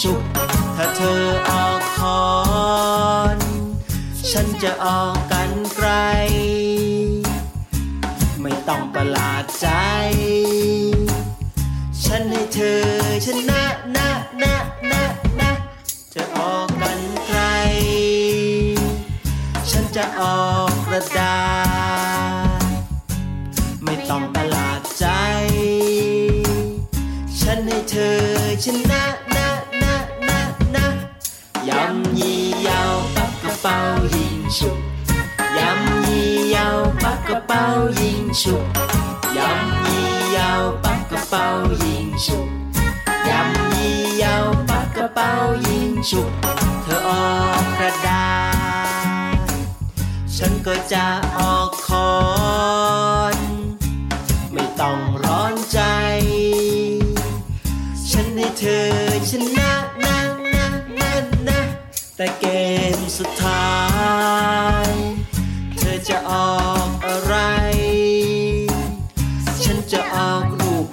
ชุบถ้าเธอเอาคอนฉันจะเอากันไกล ไม่ต้องประหลาดใจ ฉันให้เธอชนะนะนะนะนะจะออกกันใครฉันจะออกกระดาษไม่ต้องประหลาดใจ ฉันให้เธอชนะ ยิงฉุบยำยี่ยาวปักกระเป๋ายิงฉุบยำยี่ยาวปักกระเป๋ายิงฉุบเธอออกกระดาษ ฉันก็จะออกคอนไม่ต้องร้อนใจ ฉันให้เธอชนะนะนะนะนะแต่เกมสุดท้าย เธอจะออกอะไร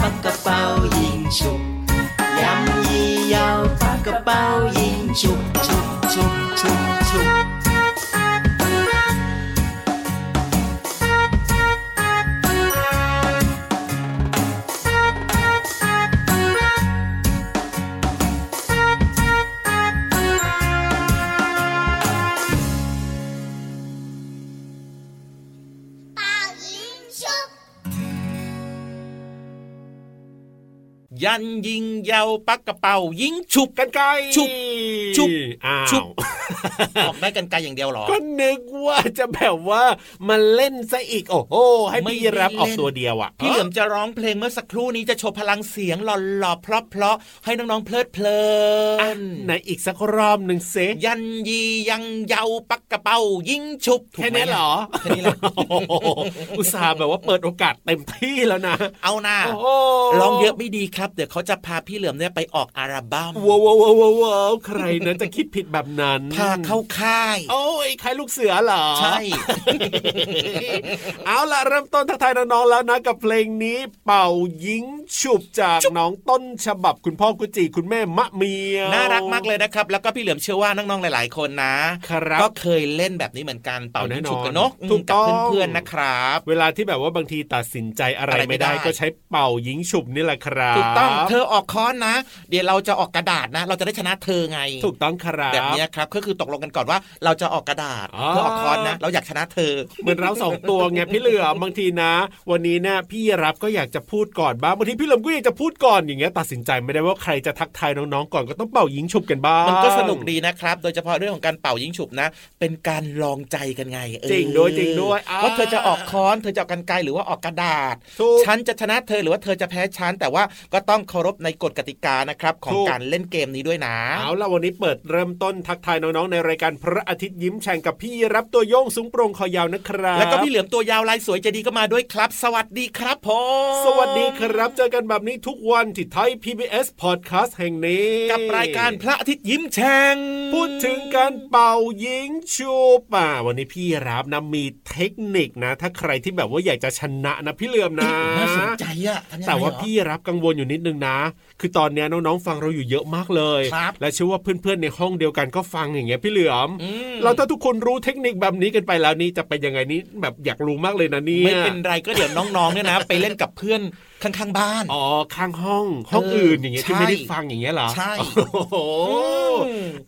ยาวปักกระเป๋ายิงฉุบยำ ยันยิงยาวปักกระเป๋ายิงฉุบกันไกลชุบชุบอ้าวชุบออกได้กันไกลอย่างเดียวเหรอก็นึกว่าจะแบบว่ามาเล่นซะอีกโอ้โหให้ไม่พี่รับได้เล่นออกตัวเดียวอะพี่เหลือมจะร้องเพลงเมื่อสักครู่นี้จะโชว์พลังเสียงหล่อๆเพราะๆให้น้องๆเพลิดเพลิอะนไหนอีกสักรอบหนึ่งเซยันยียังเยาวปักกระเป๋ายิงฉุบถูกแค่ไหมนี้เหรอแค่นี้แหละโอ้โหอุตส่าห์แบบว่าเปิดโอกาสเต็มที่แล้วนะ เอาหน้าโอ้โหร้องเยอะไม่ดีครับเดี๋ยวเขาจะพาพี่เหลือมเนี่ยไปออกอัลบั้มว้าวว้าวว้าวว้าวใครนะจะคิดผิดแบบนั้น พาเข้าค่าย โอ้ยใครลูกเสือเหรอ ใช่ เอาล่ะ เริ่มต้นทักทายน้องๆแล้วนะกับเพลงนี้เป่ายิงฉุบจากน้องต้นฉบับคุณพ่อกุจิคุณแม่มะเมียวน่ารักมากเลยนะครับ แล้วก็พี่เหลือมเชื่อว่าน้องๆหลาย ๆ คนนะครับก็เคยเล่นแบบนี้เหมือนกันเป่าเอาแน่ยิงนอนฉุบกันเนาะถูกกับต้องเพื่อนๆนะครับ เวลาที่แบบว่าบางทีตัดสินใจอะไรอะไรไม่ไม่ได้ได้ ก็ใช้เป่ายิงฉุบนี่แหละครับถูกต้องต้องเธอออกค้อนนะ เดี๋ยวเราจะออกกระดาษนะ เราจะได้ชนะเธอไง ถูกต้องครับแบบเนี้ยครับก็คือตกลงกันก่อนว่าเราจะออกกระดาษอ๋อเพื่อออกค้อนนะ เราอยากชนะเธอ เหมือนเราสองตัวไงพี่เหลือมบางทีนะ วันนี้เนี่ยพี่รับก็อยากจะพูดก่อนบ้างบางทีพี่เหลือมก็อยากจะพูดก่อนอย่างเงี้ยตัดสินใจไม่ได้ว่าใครจะทักทายน้องๆก่อนก็ต้องเป่ายิงฉุบกันบ้างมันก็สนุกดีนะครับ โดยเฉพาะเรื่องของการเป่ายิงฉุบนะ เป็นการลองใจกันไงเออจริงด้วยจริงด้วยอ่ว่าเธอจะออกค้อนเธอจะออกกันไกลหรือว่าออกกระดาษถูกฉันจะชนะเธอหรือว่าเธอจะแพ้ฉันแต่ว่าก็ต้องเคารพในกฎกติกานะครับของถูกการเล่นเกมนี้ด้วยนะเอาล่ะวันนี้เปิดเริ่มต้นทักทายน้องๆในรายการพระอาทิตย์ยิ้มแฉ่งกับพี่รับตัวโยงสูงโปรงคอยาวนะครับ แล้วก็พี่เหลือมตัวยาวลายสวยใจดีก็มาด้วยครับ สวัสดีครับผมสวัสดีครับ เจอกันแบบนี้ทุกวันที่ไทย PBS Podcast แห่งนี้ กับรายการพระอาทิตย์ยิ้มแฉ่งพูดถึงการเป่ายิงชูป่าวันนี้พี่รับนะมีเทคนิคนะ ถ้าใครที่แบบว่าอยากจะชนะนะพี่เหลือมนะน่าสนใจอะทำยังไงแต่ว่าเหรอพี่รับกังวลอยู่นิดนึงนะ คือตอนเนี้ยน้องๆฟังเราอยู่เยอะมากเลยครับและเชื่อว่าเพื่อนๆในห้องเดียวกันก็ฟังอย่างเงี้ยพี่เหลือมอืมเราถ้าทุกคนรู้เทคนิคแบบนี้กันไปแล้วนี่จะเป็นยังไงนี่แบบอยากรู้มากเลยนะเนี่ยไม่เป็นไรก็เดี๋ยวน้องๆเนี่ยนะ ไปเล่นกับเพื่อน ข้างๆบ้าน อ๋อ ข้างห้อง ห้องเอออื่นอย่างเงี้ยที่ใช่ไม่ได้ฟังอย่างเงี้ยเหรอ ใช่ โอ้โห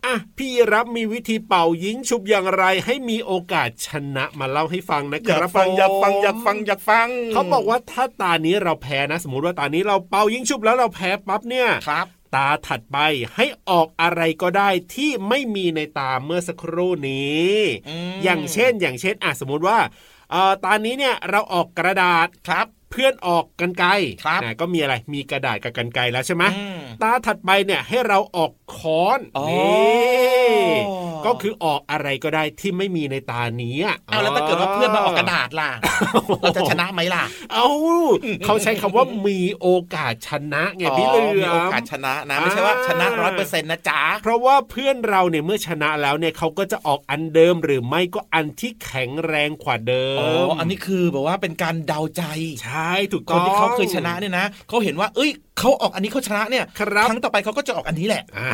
อะพี่รับมีวิธีเป่ายิงชุบอย่างไรให้มีโอกาสชนะมาเล่าให้ฟังนะคอยากรับฟังผมอยากฟังอยากฟังอยากฟัง เขาบอกว่าถ้าตานี้เราแพ้นะ สมมติว่าตานี้เราเป่ายิงชุบแล้วเราแพ้ปั๊บเนี่ยครับตาถัดไปให้ออกอะไรก็ได้ที่ไม่มีในตาเมื่อสักครู่นี้อืมอย่างเช่น อย่างเช่นอะสมมุติว่าเอ่อตานี้เนี่ยเราออกกระดาษครับ เพื่อนออกกันไกรครับนะก็มีอะไรมีกระดาษกับกันไกรแล้วใช่ไหมอืมตาถัดไปเนี่ยให้เราออกค้อนอ๋อนี่ก็คือออกอะไรก็ได้ที่ไม่มีในตานี้ะเอาแล้วถ้าเกิดว่าเพื่อนมาออกกระดาษล่ะเราจะชนะไหมล่ะ เอาเขาใช้คำว่ามีโอกาสชนะไงพี่เหลือมีโอกาสชนะนะไม่ใช่ว่าชนะร้อยเปอร์เซ็นต์นะจ๊ะเพราะว่าเพื่อนเราเนี่ยเมื่อชนะแล้วเนี่ยเขาก็จะออกอันเดิมหรือไม่ก็อันที่แข็งแรงกว่าเดิอ๋มออันนี้คือแบบว่าเป็นการเดาใจใช่ถูกคต้อนงที่เขาเคยชนะเนี่ยนะเขาเห็นว่า เอ้ยเขาออกอันนี้เขาชนะเนี่ยครับครั้งต่อไปเขาก็จะออกอันนี้แหละอ่า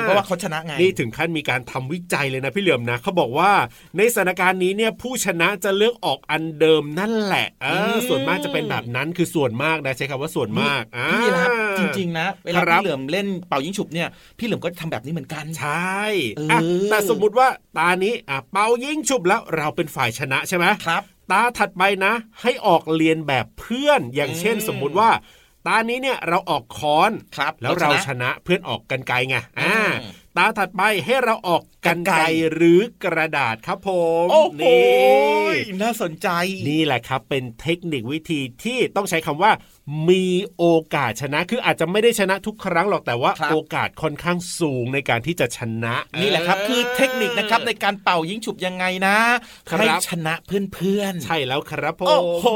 เพราะว่าเขาชนะไงนี่ถึงขั้นมีการทำวิจัยเลยนะพี่เหลือมนะเขาบอกว่าในสถานการณ์นี้เนี่ยผู้ชนะจะเลือกออกอันเดิมนั่นแหละเออมส่วนมากจะเป็นแบบนั้นคือส่วนมากนะใช้คำว่าส่วนมากอ่าพี่รับจริงๆนะเวลาครับพี่เหลือมเล่นเป่ายิงฉุบเนี่ยพี่เหลือมก็ทำแบบนี้เหมือนกันใช่เอออะแต่สมมุติว่าตานี้อะเป่ายิงฉุบแล้วเราเป็นฝ่ายชนะใช่ไหมครับ ตาถัดไปนะ ให้ออกเรียนแบบเพื่อนอย่างเช่นอืมสมมุติว่าตานี้เนี่ยเราออกค้อนครับแล้วเราเราชนะชนะเพื่อนออกกันไกรไงอ่าอืมตาถัดไปให้เราออกกันไกรกรรไกรหรือกระดาษครับผมโอ้โหนี่น่าสนใจ นี่แหละครับเป็นเทคนิควิธีที่ต้องใช้คำว่า มีโอกาสชนะ คืออาจจะไม่ได้ชนะทุกครั้งหรอกแต่ว่าครับโอกาสค่อนข้างสูงในการที่จะชนะ นี่แหละครับ คือเทคนิคนะครับในการเป่ายิงฉุบยังไงนะครับให้ชนะเพื่อนๆ ใช่แล้วครับผมโอ้โห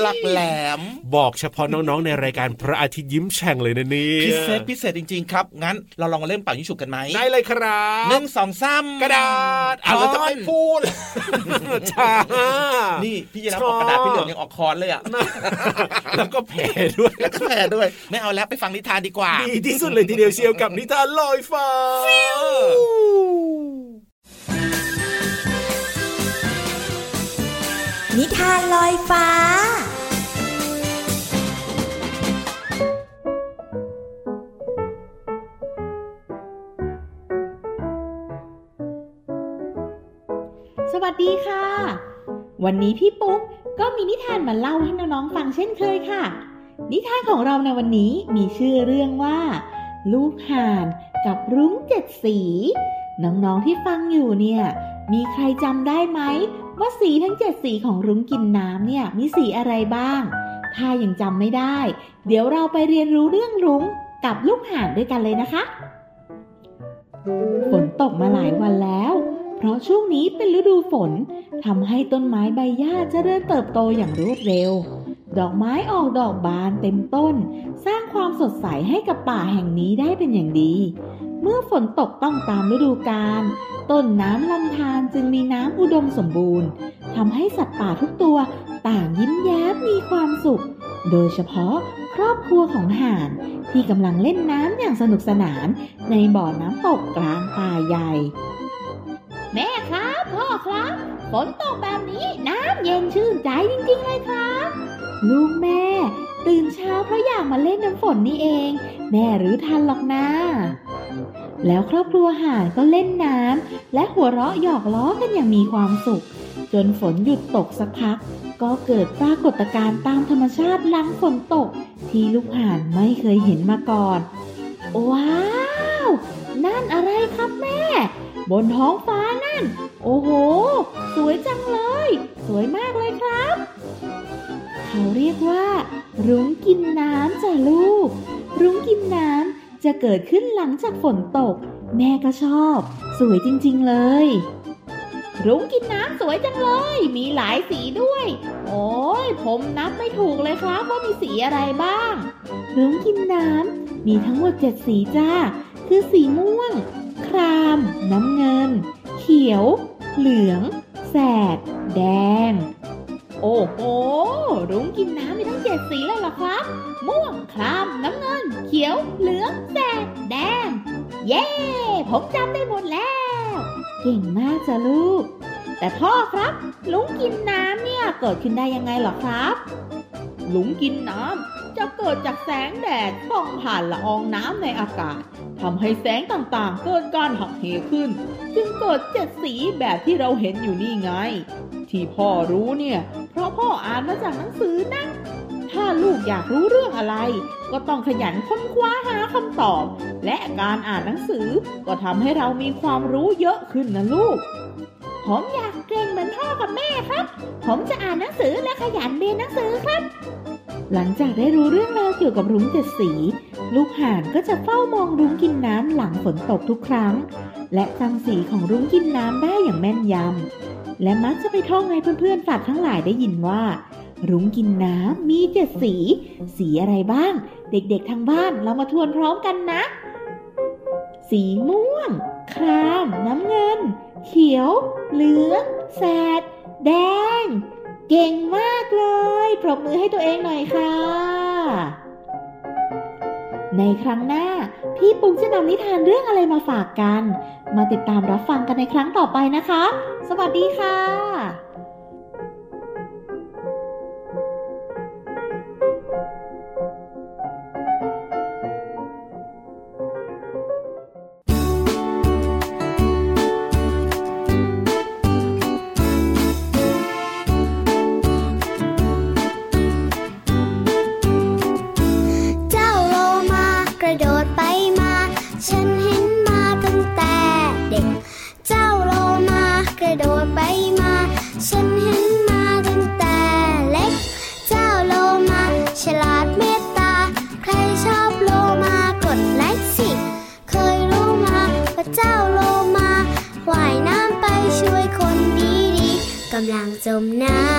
หลักแหลม บอกเฉพาะน้องๆในรายการพระอาทิตย์ยิ้มแฉ่งเลยนะนี่พิเศษพิเศษจริง ๆ ครับ งั้นเราลองมาเล่นเป่ายิงฉุบกันไหมได้เลยครับหนึ่งสองสามกระดาษอะเราจะไม่พูดช้านี่พี่ยีรับออกกระดาษพี่เหลือมยังออกคอนเลยอะแล้วก็แพ้ด้วยแล้วก็แพ้ด้วย ไม่เอาแล้วไปฟังนิทานดีกว่า ดีที่สุดเลยทีเดียวเชียวกับนิทานลอยฟ้านิทานลอยฟ้าสวัสดีค่ะ วันนี้พี่ปุ๊ก ก็มีนิทานมาเล่าให้น้องๆฟังเช่นเคยค่ะ นิทานของเราในวันนี้มีชื่อเรื่องว่า ลูกห่านกับรุ้งเจ็ดสี น้องๆที่ฟังอยู่เนี่ย มีใครจำได้ไหมว่าสีทั้งเจ็ดสีของรุ้งกินน้ำเนี่ยมีสีอะไรบ้าง ถ้ายังจำไม่ได้ เดี๋ยวเราไปเรียนรู้เรื่องรุ้งกับลูกห่านด้วยกันเลยนะคะ ฝนตกมาหลายวันแล้ว เพราะช่วงนี้เป็นฤดูฝนทำให้ต้นไม้ใบหญ้าเจริญเติบโตอย่างรวดเร็ว ดอกไม้ออกดอกบานเต็มต้น สร้างความสดใสให้กับป่าแห่งนี้ได้เป็นอย่างดี เมื่อฝนตกต้องตามฤดูกาลต้นน้ำลำธารจึงมีน้ำอุดมสมบูรณ์ทำให้สัตว์ป่าทุกตัวต่างยิ้มแย้มมีความสุข โดยเฉพาะครอบครัวของห่านที่กำลังเล่นน้ำอย่างสนุกสนานในบ่อน้ำตกกลางป่าใหญ่ แม่ครับพ่อครับฝนตกแบบนี้น้ำเย็นชื่นใจจริงๆเลยครับ ลูกแม่ ตื่นเช้าเพราะอยากมาเล่นน้ำฝนนี่เอง แม่หรือทันหรอกนะ แล้วครอบครัวห่านก็เล่นน้ำและหัวเราะหยอกล้อกันอย่างมีความสุข จนฝนหยุดตกสักพัก ก็เกิดปรากฏการณ์ตามธรรมชาติหลังฝนตก ที่ลูกห่านไม่เคยเห็นมาก่อน ว้าว นั่นอะไรครับแม่ บนท้องฟ้า โอ้โห สวยจังเลย สวยมากเลยครับ เขาเรียกว่า รุ้งกินน้ำจ้ะลูก รุ้งกินน้ำจะเกิดขึ้นหลังจากฝนตก แม่ก็ชอบ สวยจริง ๆ เลย รุ้งกินน้ำสวยจังเลย มีหลายสีด้วย โอ้ยผมนับไม่ถูกเลยครับว่ามีสีอะไรบ้าง รุ้งกินน้ำมีทั้งหมดเจ็ดสีจ้า คือสีม่วง คราม น้ำเงิน ขียว เหลือง แสด แดง โอ้โห รุ้งกินน้ำมีทั้งเจ็ดสีเลยเหรอครับ ม่วง คราม น้ำเงิน เขียว เหลือง แสด แดง เย้ ผมจำได้หมดแล้ว เก่งมากจ้ะลูก แต่พ่อครับ ลุงกินน้ำเนี่ยเกิดขึ้นได้ยังไงหรอครับ ลุงกินน้ำ จะเกิดจากแสงแดดส่องผ่านละอองน้ำในอากาศทำให้แสงต่างๆ เกิดการหักเหขึ้น จึงเกิดเจ็ดสีแบบที่เราเห็นอยู่นี่ไง ที่พ่อรู้เนี่ย เพราะพ่ออ่านมาจากหนังสือนะ ถ้าลูกอยากรู้เรื่องอะไร ก็ต้องขยันค้นคว้าหาคำตอบ และการอ่านหนังสือก็ทำให้เรามีความรู้เยอะขึ้นนะลูกผมอยากเก่งเหมือนพ่อกับแม่ครับ ผมจะอ่านหนังสือและขยันเรียนหนังสือครับ หลังจากได้รู้เรื่องราวเกี่ยวกับรุ้งเจ็ดสี ลูกห่านก็จะเฝ้ามองรุ้งกินน้ำหลังฝนตกทุกครั้ง และจำสีของรุ้งกินน้ำได้อย่างแม่นยำ และมักจะไปท่องให้เพื่อนๆฝากทั้งหลายได้ยินว่า รุ้งกินน้ำมีเจ็ดสี สีอะไรบ้าง เด็กๆทางบ้านเรามาทวนพร้อมกันนะ สีม่วง คราม น้ำเงิน เขียว เหลือง แสด แดง เก่งมากเลย ปรบมือให้ตัวเองหน่อยค่ะ ในครั้งหน้า พี่ปุ๊กจะนำนิทานเรื่องอะไรมาฝากกัน มาติดตามรับฟังกันในครั้งต่อไปนะคะ สวัสดีค่ะ จมน้ำ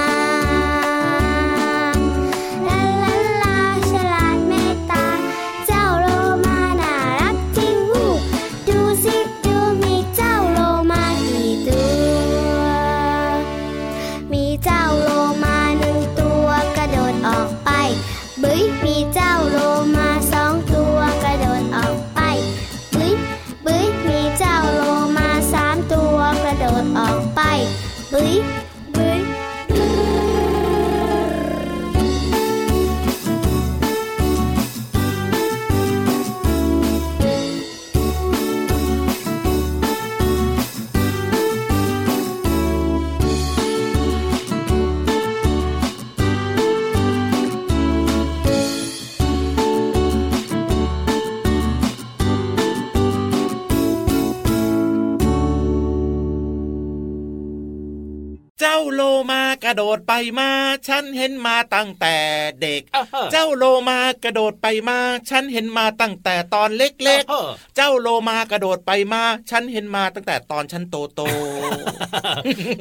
ระโดดไปมา ฉันเห็นมาตั้งแต่เด็กอ่าฮะเจ้าโลมากระโดดไปมา ฉันเห็นมาตั้งแต่ตอนเล็กเออๆเจ้าโลมากระโดดไปมา ฉันเห็นมาตั้งแต่ตอนฉันโตโต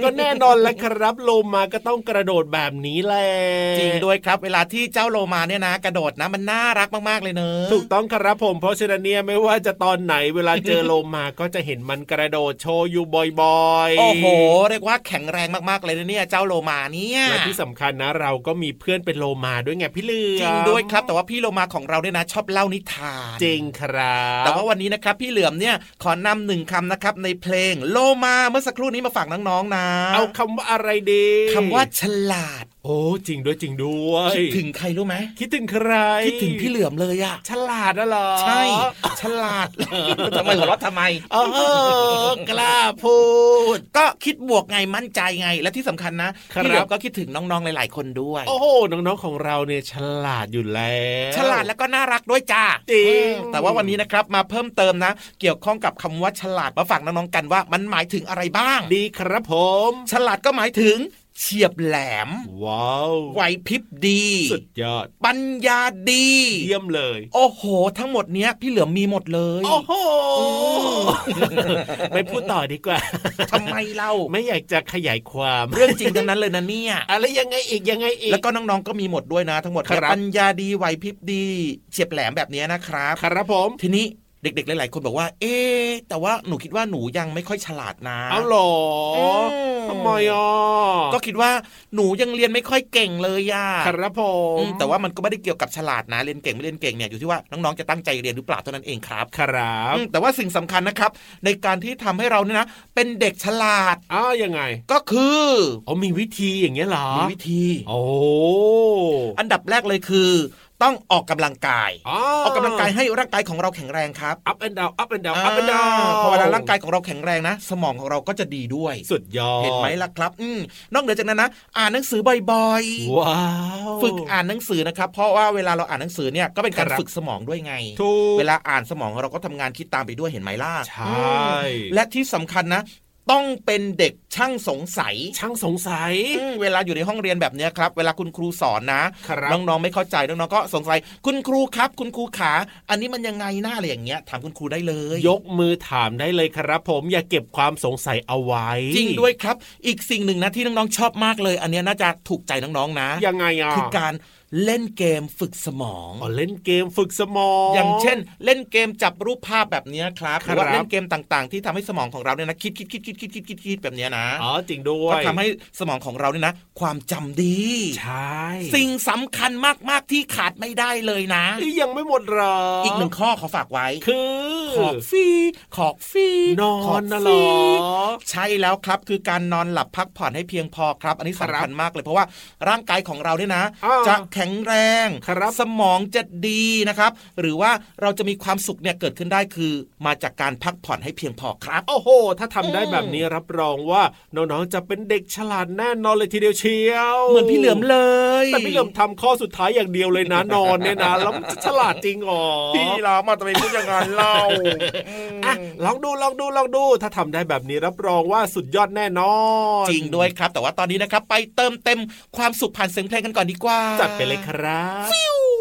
ก็แน่นอนแหละครับโลมาก็ต้องกระโดดแบบนี้แหละจริงด้วยครับ เวลาที่เจ้าโลมาเนี่ยนะ กระโดดนะมันน่ารักมากๆเลยเนอะถูกต้องครับผมเพราะฉะนั้นเนี่ยไม่ว่าจะตอนไหนเวลาเจอโลมาก็จะเห็นมันกระโดดโชว์อยู่บ่อยๆ โอ้โห เรียกว่าแข็งแรงมากๆเลยนะเนี่ยเจ้าโลมาเนี่ยและที่สำคัญนะเราก็มีเพื่อนเป็นโลมาด้วยไงพี่เลือจริงด้วยครับ แต่ว่าพี่โลมาของเราเนี่ยนะ ชอบเล่านิทานจริงครับแต่ว่าวันนี้นะครับพี่เหลือมเนี่ยขอนำหนึ่งคำนะครับในเพลงโลมาเมื่อสักครู่นี้มาฝากน้องๆนะ เอาคำว่าอะไรดีคำว่าฉลาดโอ้จริงด้วยจริงด้วยคิดถึงใครรู้ไหมคิดถึงใคร คิดถึงพี่เหลือมเลยอะฉลาดนะเหรอ ใช่ ฉลาดทำไมหัวเราะทำไมเออกล้าพูด ก็คิดบวกไงมั่นใจไง และที่สำคัญนะครับพี่เหลือมก็คิดถึงน้องๆ หลาย ๆ คนด้วย โอ้โหน้องๆ ของเราเนี่ยฉลาดอยู่แล้ว ฉลาดแล้วก็น่ารักด้วยจ้าจริงอืมแต่ว่าวันนี้นะครับมาเพิ่มเติมนะ เกี่ยวข้องกับคำว่าฉลาดมาฝากน้องๆ กันว่ามันหมายถึงอะไรบ้าง ดีครับผม ฉลาดก็หมายถึง เฉียบแหลม ว้าวไหวพริบดี สุดยอด ปัญญาดี เยี่ยมเลย โอ้โห ทั้งหมดเนี้ยพี่เหลือมมีหมดเลย โอ้โห ไม่พูดต่อดีกว่าทำไมเล่าไม่อยากจะขยายความ เรื่องจริงทั้งนั้นเลยนะเนี่ย อะไรยังไงอีกยังไงอีก แล้วก็น้องๆก็มีหมดด้วยนะ ทั้งหมดครับปัญญาดีไหวพริบดี เฉียบแหลมแบบเนี้ยนะครับ ครับผม ทีนี้ เด็กๆ หลายๆ คนบอกว่า เอ๊ะแต่ว่าหนูคิดว่าหนูยังไม่ค่อยฉลาดนะเอาเหรอมทำไมอะก็คิดว่าหนูยังเรียนไม่ค่อยเก่งเลยย่าครับผอืมมแต่ว่ามันก็ไม่ได้เกี่ยวกับฉลาดนะเรียนเก่งไม่เรียนเก่งเนี่ยอยู่ที่ว่าน้องๆจะตั้งใจเรียนหรือเปล่าเท่านั้นเองครับ ครับอืมแต่ว่าสิ่งสำคัญนะครับ ในการที่ทำให้เราเนี่ยนะเป็นเด็กฉลาดอ้าวยังไง ก็คืออ๋อมีวิธีอย่างเงี้ยเหรอมีวิธี โอ้อันดับแรกเลยคือ ต้องออกกำลังกาย อออกกำลังกายให้ร่างกายของเราแข็งแรงครับ up and down up and down up and down อ่าวพอเวลาร่างกายของเราแข็งแรงนะ สมองของเราก็จะดีด้วย สุดยอด เห็นไหมล่ะครับอืมนอกเหนือจากนั้นนะ อ่านหนังสือบ่อยๆ ว้าว ฝึกอ่านหนังสือนะครับ เพราะว่าเวลาเราอ่านหนังสือเนี่ยก็เป็นการครับฝึกสมองด้วยไงถูกเวลาอ่านสมองเราก็ทำงานคิดตามไปด้วยเห็นไหมล่ะ ใช่อืมและที่สำคัญนะ ต้องเป็นเด็กช่างสงสัย ช่างสงสัยอืมเวลาอยู่ในห้องเรียนแบบเนี้ยครับ เวลาคุณครูสอนนะครับน้องๆไม่เข้าใจน้องๆก็สงสัย คุณครูครับ คุณครูขา อันนี้มันยังไงหน้าอะไรอย่างเงี้ย ถามคุณครูได้เลย ยกมือถามได้เลยครับ ผมอย่าเก็บความสงสัยเอาไว้ จริงด้วยครับ อีกสิ่งหนึ่งนะที่น้องๆชอบมากเลย อันเนี้ยน่าจะถูกใจน้องๆนะ ยังไงอะคือการ เล่นเกมฝึกสมองอ๋อเล่นเกมฝึกสมอง อย่างเช่น เล่นเกมจับรูปภาพแบบเนี้ยครับหครับรือว่าเล่นเกมต่างๆ ที่ทำให้สมองของเราเนี่ยนะคิดคิดคิดคิดคิดคิดคิดคิดแบบเนี้ยนะอ๋อจริงด้วยก็ทำให้สมองของเราเนี่ยนะ ความจำดีใช่สิ่งสำคัญมากๆที่ขาดไม่ได้เลยนะนี่ยังไม่หมดหรออีอีกหนึ่งข้อขอฝากไว้คือขอบฟรีขอบฟรีนอขบนนะฟเหรอใช่แล้วครับคือการนอนหลับพักผ่อนให้เพียงพอครับ อันนี้สำคัญมากเลยเพราะว่าร่างกายของเราเนี่ยนะอ่าจะแข็งแรงครับสมองจะดีนะครับ หรือว่าเราจะมีความสุขเนี่ยเกิดขึ้นได้คือ มาจากการพักผ่อนให้เพียงพอครับ โอ้โห ถ้าทำได้แบบนี้รับรองว่าน้องๆจะเป็นเด็กฉลาดแน่นอนเลยทีเดียวเชียว เหมือนพี่เหลือมเลยแต่พี่เหลือมทำข้อสุดท้ายอย่างเดียวเลยนะนอนเนี่ยนะแล้วมันจะฉลาดจริงเหรอพี่เรามาทำไมพูดอย่างนั้นเล่าอะลองดูลองดูลองดู ถ้าทำได้แบบนี้รับรองว่าสุดยอดแน่นอน จริงด้วยครับ แต่ว่าตอนนี้นะครับ ไปเติมเต็มความสุขผ่านเสียงเพลงกันก่อนดีกว่าจัดไปเลยครับ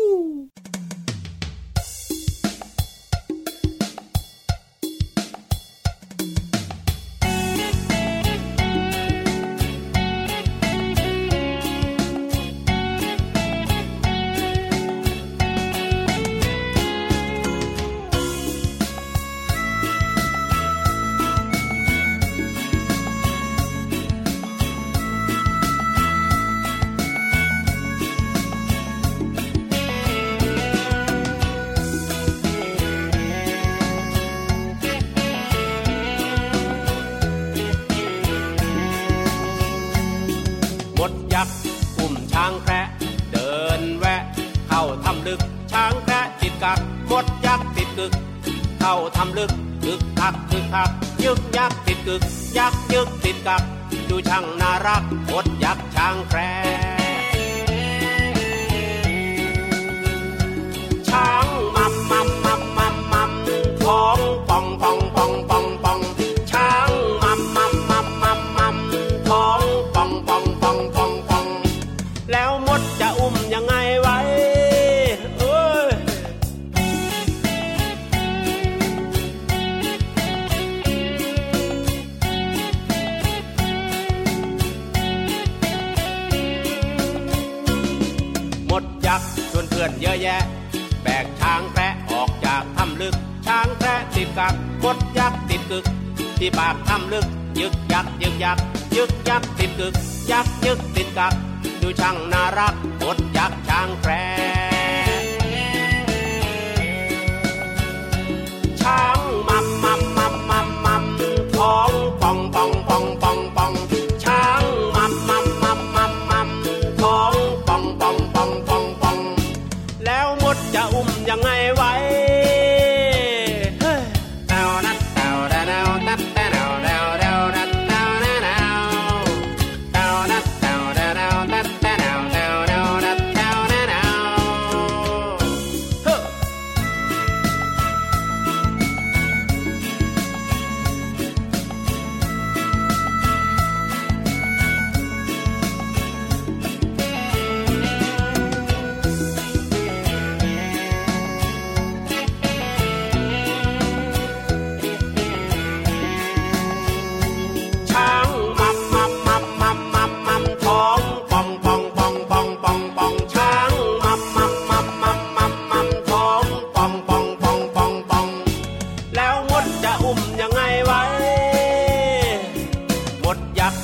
จะอุ้มยังไง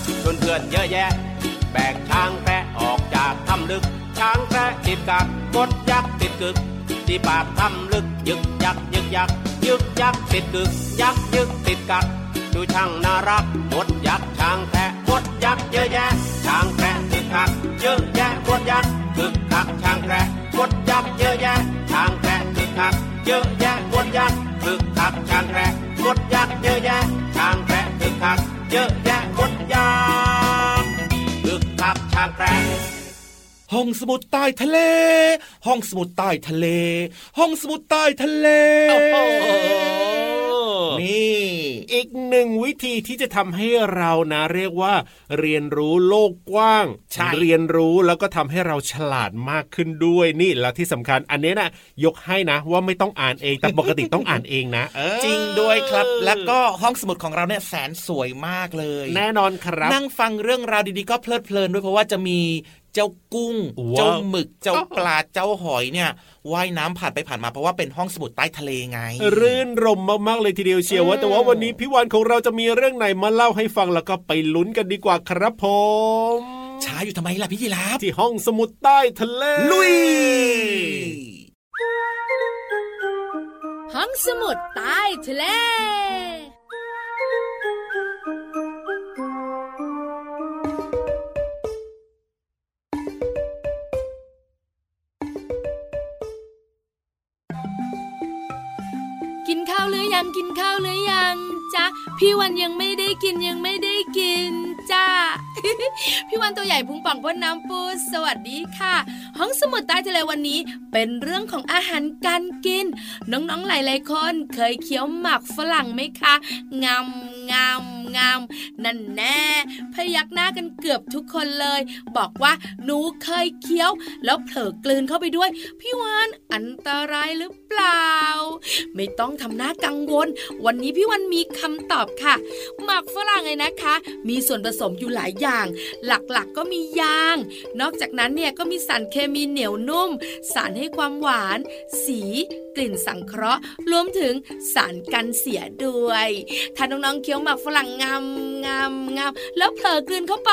ชวนเพื่อนเยอะแยะ แบกช้างแพะออกจากถ้ำลึก ช้างแพะติดกักมดยักษ์ติดกึก ที่ปากถ้ำลึกยึกยักยึกยักยึกยักติดกึก ยักยึกติดกักดูช่างน่ารักมดยักษ์ช้างแพะมดยักษ์เยอะแยะ ช้างแพะคึกคักเยอะแยะมดยักษ์คึกคักช้างแพะมดยักษ์เยอะแยะช้างแพะคึกคักเยอะแยะมดยักษ์คึกคักช้างแพะมดยักษ์เยอะแยะช้างแพะคึกคักเยอะแยะ มดยักษ์คึกคักช้างแพะห้องสมุดใต้ทะเล ห้องสมุดใต้ทะเล ห้องสมุดใต้ทะเลโอ้โห นี่ อีกหนึ่งวิธีที่จะทำให้เรานะ เรียกว่า เรียนรู้โลกกว้างใช่เรียนรู้แล้วก็ทำให้เราฉลาดมากขึ้นด้วยนี่แล้วที่สำคัญอันเนี้ยนะยกให้นะ ว่าไม่ต้องอ่านเองแต่ปกติต้องอ่านเองนะเออจริงด้วยครับ แล้วก็ห้องสมุดของเราเนี่ยแสนสวยมากเลย แน่นอนครับ นั่งฟังเรื่องราวดีๆก็เพลิดเพลินด้วยเพราะว่าจะมี เจ้ากุ้งว้าวเจ้าหมึก เจ้าปลา เจ้าหอยเนี่ยว่ายน้ำผ่านไปผ่านมาเพราะว่าเป็นห้องสมุดใต้ทะเลไง รื่นรมมากๆเลยทีเดียวเชียวว่าแต่ว่าวันนี้พี่วันของเราจะมีเรื่องไหนมาเล่าให้ฟังแล้วก็ไปลุ้นกันดีกว่าครับผมช้าอยู่ทำไมล่ะพี่ยีราฟที่ห้องสมุดใต้ทะเล ลุย ห้องสมุดใต้ทะเล วันกินข้าวหรือยังจ๊ะพี่วันยังไม่ได้กินยังไม่ได้กินจ้าพี่วันตัวใหญ่พุงป่องพ่นน้ำปูสวัสดีค่ะ ห้องสมุดใต้ทะเลวันนี้ เป็นเรื่องของอาหารการกิน น้องๆหลายๆคน เคยเคี้ยวหมากฝรั่งไหมคะงำงำ งำนั่นแน่พยักหน้ากันเกือบทุกคนเลย บอกว่าหนูเคยเคี้ยว แล้วเผลอกลืนเข้าไปด้วย พี่วานอันตรายหรือเปล่า ไม่ต้องทำหน้ากังวล วันนี้พี่วันมีคำตอบค่ะ หมากฝรั่งเลยนะคะ มีส่วนผสมอยู่หลายอย่าง หลักๆก็มียาง นอกจากนั้นเนี่ยก็มีสารเคมีเหนียวนุ่ม สารให้ความหวาน สีกลิ่นสังเคราะห์รวมถึงสารกันเสียด้วย ถ้าน้องๆเคี้ยวหมากฝรั่งงามงามงามแล้วเผลอกลืนเข้าไป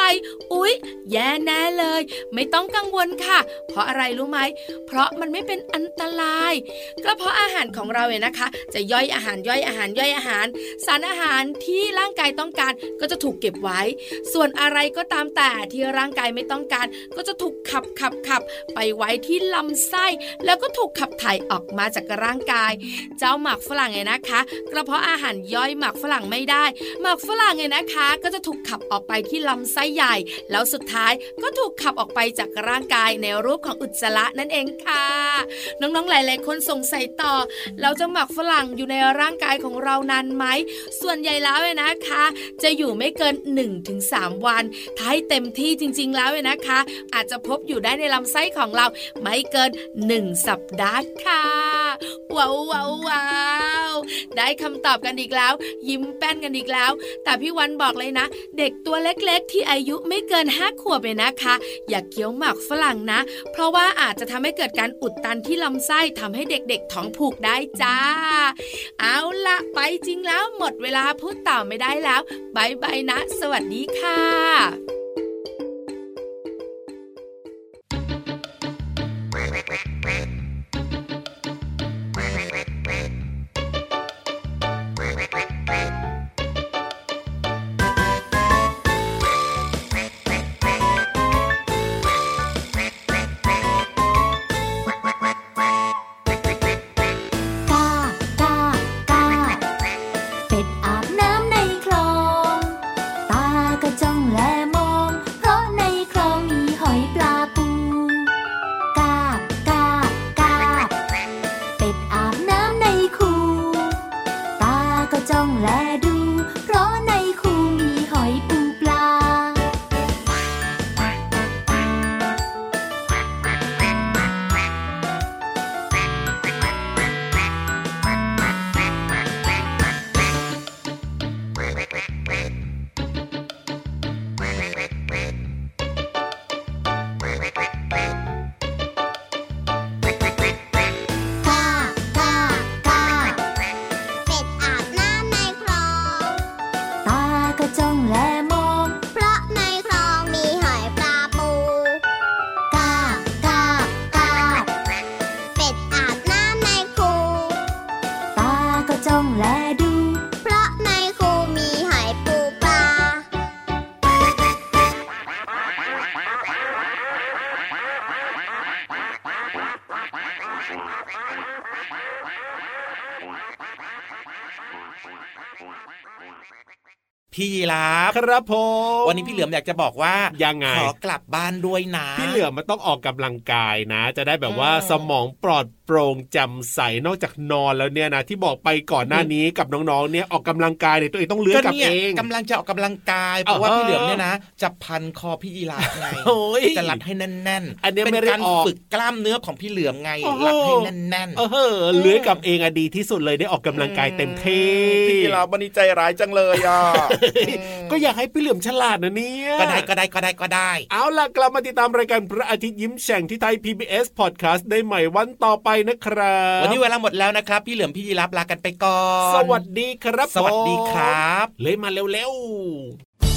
อุ๊ย แย่แน่เลย ไม่ต้องกังวลค่ะ เพราะอะไรรู้ไหม เพราะมันไม่เป็นอันตรายก็เพาะอาหารของเราเนี่ยนะคะ จะย่อยอาหารย่อยอาหารย่อยอาหาร สารอาหารที่ร่างกายต้องการก็จะถูกเก็บไว้ ส่วนอะไรก็ตามแต่ที่ร่างกายไม่ต้องการ ก็จะถูกขับขับขับไปไว้ที่ลำไส้ แล้วก็ถูกขับถ่ายออกมาจากร่างกาย เจ้าหมากฝรั่งไงนะคะ กระเพาะอาหารย่อยหมากฝรั่งไม่ได้หมากฝรั่งไงนะคะ ก็จะถูกขับออกไปที่ลำไส้ใหญ่ แล้วสุดท้ายก็ถูกขับออกไปจากร่างกายในรูปของอุจจาระนั่นเองค่ะ น้องๆหลาย ๆ คนสงสัยต่อ เราจะหมักฝรั่งอยู่ในร่างกายของเรานานไหม ส่วนใหญ่แล้วเนี่ยนะคะ จะอยู่ไม่เกิน 1-3 วันถ้าให้เต็มที่จริง ๆ แล้วเนี่ยนะคะ อาจจะพบอยู่ได้ในลำไส้ของเราไม่เกิน 1 สัปดาห์ค่ะว้าวว้าวได้คำตอบกันอีกแล้ว ยิ้มแป้นกันอีกแล้วแต่พี่วันบอกเลยนะ เด็กตัวเล็กๆ ที่อายุไม่เกินห้าขวบเลยนะคะ อย่าเคี้ยวหมากฝรั่งนะ เพราะว่าอาจจะทำให้เกิดการอุดตันที่ลำไส้ทำให้เด็กๆท้องผูกได้จ้า เอาละไปจริงแล้วหมดเวลาพูดต่อไม่ได้แล้วบายบายนะ สวัสดีค่ะ พี่ยีราฟครับผมวันนี้พี่เหลือมอยากจะบอกว่ายังไงขอกลับบ้านด้วยนะ พี่เหลือมมันต้องออกกำลังกายนะ จะได้แบบว่าสมองปลอด โปร่งแจ่มใสนอกจากนอนแล้วเนี่ยนะที่บอกไปก่อนหน้านี้กับน้องๆเนี่ยออกกำลังกายเนี่ยตัวเองต้องเลื้อยกลับนี่เองกำลังจะออกกำลังกายเพราะว่าเออพี่เหลือมเนี่ยนะจะพันคอพี่ยีราฟไงโอ้ยจะรัดให้แน่นๆอันเนี้ยเป็นไม่ได้การออกฝึกกล้ามเนื้อของพี่เหลือมไงโอ้โหรัดให้แน่นเออเลื้อยกลับเองอะดีที่สุดเลยได้ออกกำลังกายเต็มที่พี่ยีราฟวันนี้ใจร้ายจังเลยอะก็อยากให้พี่เหลือมฉลาดนะเนี่ยก็ได้ก็ได้ก็ได้ก็ได้ เอาล่ะกลับมาติดตามรายการพระอาทิตย์ยิ้มแฉ่งที่ไทย PBS Podcast ได้ใหม่วันต่อไปนะครับ วันนี้เวลาหมดแล้วนะครับ พี่เหลือมพี่ยีรับลากันไปก่อน สวัสดีครับ สวัสดีครับ เลยมาเร็วๆ